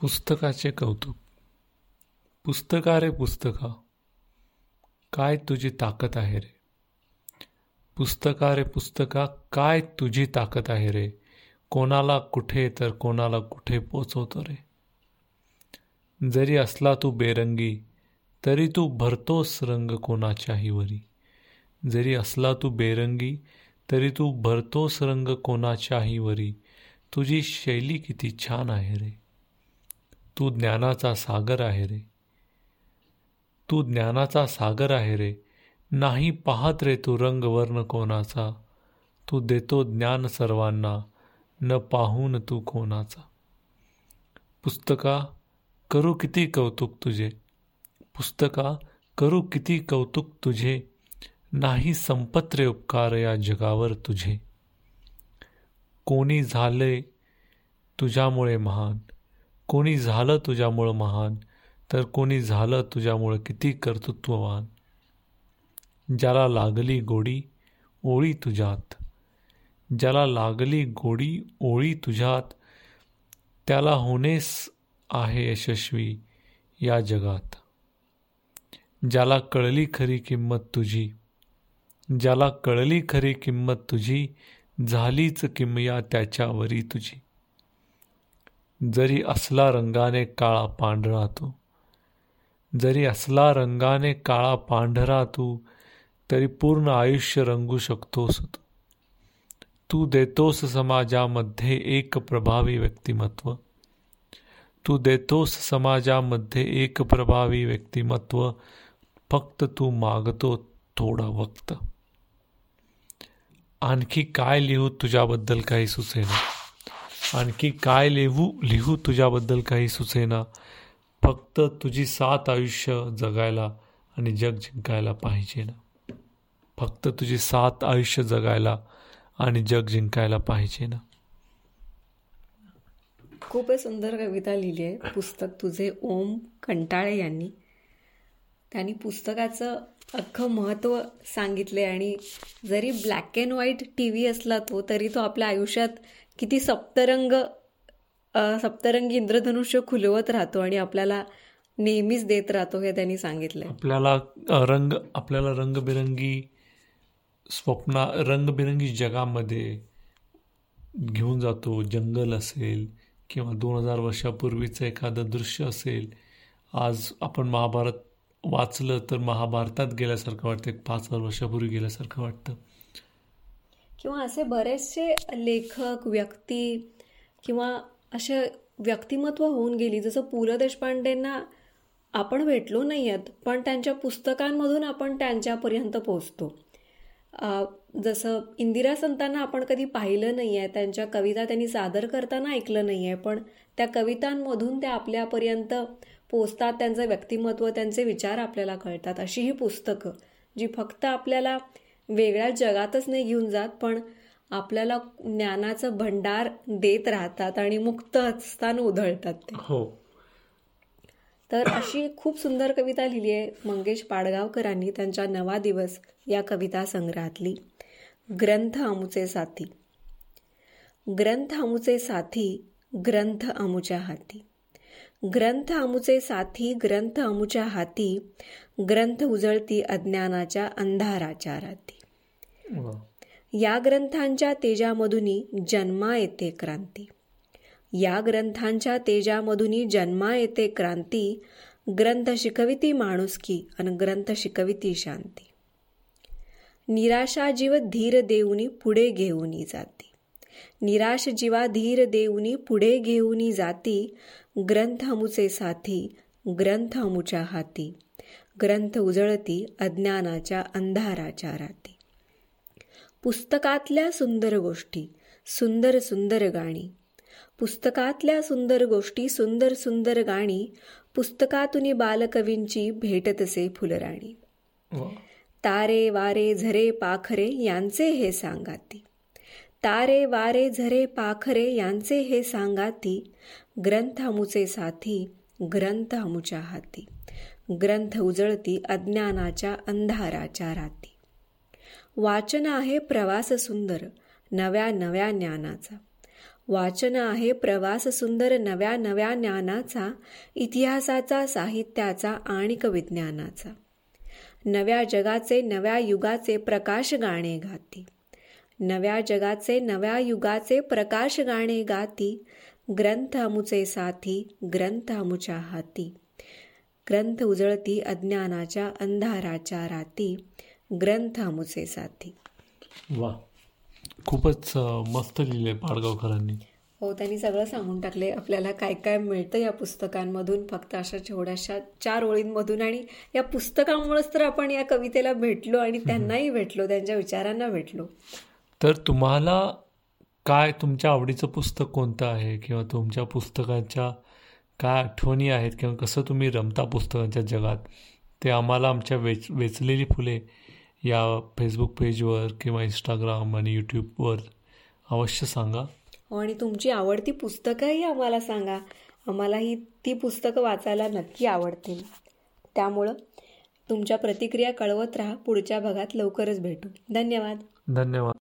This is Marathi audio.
पुस्तकाचे कौतुक. पुस्तका रे पुस्तका. काय तुझी ताकद आहे रे? पुस्तका रे पुस्तका काय तुझी ताकद आहे रे? कोणाला कुठे तर कोणाला कुठे पोचवतो रे? जरी असला तू बेरंगी तरी तू भरतोस रंग कोणाच्याही वरी. जरी असला तू बेरंगी तरी तू भरतोस रंग कोणाच्याही वरी. तुझी शैली किती छान आहे रे. तू ज्ञानाचा सागर आहे रे. तू ज्ञानाचा सागर आहे रे. नाही पाहत रे तू रंग वर्ण कोणाचा. तू देतो ज्ञान सर्वांना न पाहून तू कोणाचा. पुस्तका करू किती कौतुक तुझे. पुस्तका करू किती कौतुक तुझे. नाही संपत रे उपकार या जगावर तुझे. कोणी झाले तुझ्यामुळे महान. कोणी झालं तुझ्यामुळं महान तर कोणी झालं तुझ्यामुळं किती कर्तृत्ववान? ज्याला लागली गोडी ओळी तुझ्यात. ज्याला लागली गोडी ओळी तुझ्यात त्याला होणेस आहे यशस्वी या जगात. ज्याला कळली खरी किंमत तुझी ज्याला कळली खरी किंमत तुझी झालीच किमया त्याच्यावरी तुझी. जरी असला रंगाने काळा पांढरा तू जरी असला रंगाने काळा पांढरा तू तरी पूर्ण आयुष्य रंगू शकतोस तू. तू देतोस समाजामध्ये एक प्रभावी व्यक्तिमत्व. तू देतोस समाजामध्ये एक प्रभावी व्यक्तिमत्व. फक्त तू मागतो थोडा वक्त. आणखी काय लिहू तुझ्याबद्दल काही सुचेना? आणखी काय लिहू लिहू तुझ्याबद्दल काही सुचेना? फक्त तुझी सात आयुष्य जगायला आणि जग जिंकायला पाहिजे ना फक्त तुझी सात आयुष्य जगायला आणि जग जिंकायला पाहिजे ना खूपच सुंदर कविता लिहिली आहे. पुस्तक तुझे ओम कंटाळे यांनी. त्यांनी पुस्तकाचं अख्खं महत्त्व सांगितले आणि जरी black and white T V असला तो तरी तो आपल्या आयुष्यात किती सप्तरंग सप्तरंगी इंद्रधनुष्य खुलवत राहतो आणि आपल्याला नेहमीच देत राहतो हे त्यांनी सांगितलं आपल्याला रंग आपल्याला रंगबिरंगी स्वप्ना रंगबिरंगी जगामध्ये घेऊन जातो. जंगल असेल किंवा दोन हजार वर्षापूर्वीचं एखादं दृश्य असेल. आज आपण महाभारत वाचलं तर महाभारतात गेल्यासारखं वाटतं. एक पाच हजार वर्षापूर्वी गेल्यासारखं वाटतं. किंवा असे बरेचसे लेखक व्यक्ती किंवा असे व्यक्तिमत्व होऊन गेली. जसं पु ल देशपांडेंना आपण भेटलो नाही आहेत पण त्यांच्या पुस्तकांमधून आपण त्यांच्यापर्यंत पोचतो जसं इंदिरा संतांना आपण कधी पाहिलं नाही आहे त्यांच्या कविता त्यांनी सादर करताना ऐकलं नाही आहे पण त्या कवितांमधून त्या आपल्यापर्यंत पोचतात त्यांचं व्यक्तिमत्व त्यांचे विचार आपल्याला कळतात. अशी ही पुस्तकं जी फक्त आपल्याला वेगळ्या जगातच नाही घेऊन जात पण आपल्याला ज्ञानाचं भंडार देत राहतात आणि मुक्त असताना उधळतात ते. हो. तर अशी खूप सुंदर कविता लिहिली आहे मंगेश पाडगावकरांनी त्यांच्या नवा दिवस या कविता संग्रहातली. ग्रंथ अमुचे साथी. ग्रंथ अमुचे साथी ग्रंथ अमुच्या हाती. ग्रंथ अमुचे साथी ग्रंथ अमुच्या हाती ग्रंथ उजळती अज्ञानाच्या अंधाराच्या राती. या ग्रंथांच्या तेजामधुनी जन्मा येते क्रांती. या ग्रंथांच्या तेजामधुनी जन्मा येते क्रांती ग्रंथ शिकविती माणुसकी आणि ग्रंथ शिकविती शांती. निराशा जीव धीर देऊनी पुढे घेऊनी जाती. निराश जीवा धीर देऊनी पुढे घेऊनी जाती ग्रंथ अमुचे साथी ग्रंथ अमुच्या हाती ग्रंथ उजळती अज्ञानाच्या अंधाराच्या राती. पुस्तकातल्या सुंदर गोष्टी सुंदर सुंदर गाणी. पुस्तकातल्या सुंदर गोष्टी सुंदर सुंदर गाणी पुस्तकातून बालकवींची भेटतसे फुलराणी. तारे वारे झरे पाखरे यांचे हे सांगाती. तारे वारे झरे पाखरे यांचे हे सांगाती. ग्रंथ अमुचे साथी ग्रंथ अमुच्या हाती. ग्रंथ उजळती अज्ञानाच्या अंधाराच्या राती. वाचन आहे प्रवास सुंदर नव्या नव्या ज्ञानाचा. वाचन आहे प्रवास सुंदर नव्या नव्या ज्ञानाचा इतिहासाचा साहित्याचा आणिक विज्ञानाचा नव्या जगाचे नव्या युगाचे प्रकाश गाणे गाती. नव्या जगाचे नव्या युगाचे प्रकाश गाणे गाती. ग्रंथ अमुचे साथी ग्रंथ अमुच्या हाती. ग्रंथ उजळती अज्ञानाच्या अंधाराच्या राती. ग्रंथ अमुचे साथी. वा. खूपच मस्त लिहिले पाडगावकरांनी. हो त्यांनी सगळं सांगून टाकले आपल्याला काय काय मिळतं या पुस्तकांमधून? फक्त अशा छोट्याशा चार ओळींमधून आणि या पुस्तकामुळेच तर आपण या कवितेला भेटलो आणि त्यांनाही भेटलो त्यांच्या विचारांना भेटलो. तर तुम्हाला काय तुमच्या आवडीचं पुस्तक कोणतं आहे? किंवा तुमच्या पुस्तकाच्या काय आठवणी आहेत? किंवा कसं तुम्ही रमता पुस्तकांच्या जगात? ते आम्हाला आमच्या वेच वेचलेली फुले या फेसबुक पेजवर किंवा इंस्टाग्राम आणि यूट्यूबवर अवश्य सांगा. आणि तुमची आवडती पुस्तकंही आम्हाला सांगा. आम्हालाही ती पुस्तकं वाचायला नक्की आवडतील. त्यामुळं तुमच्या प्रतिक्रिया कळवत राहा. पुढच्या भागात लवकरच भेटू. धन्यवाद. धन्यवाद.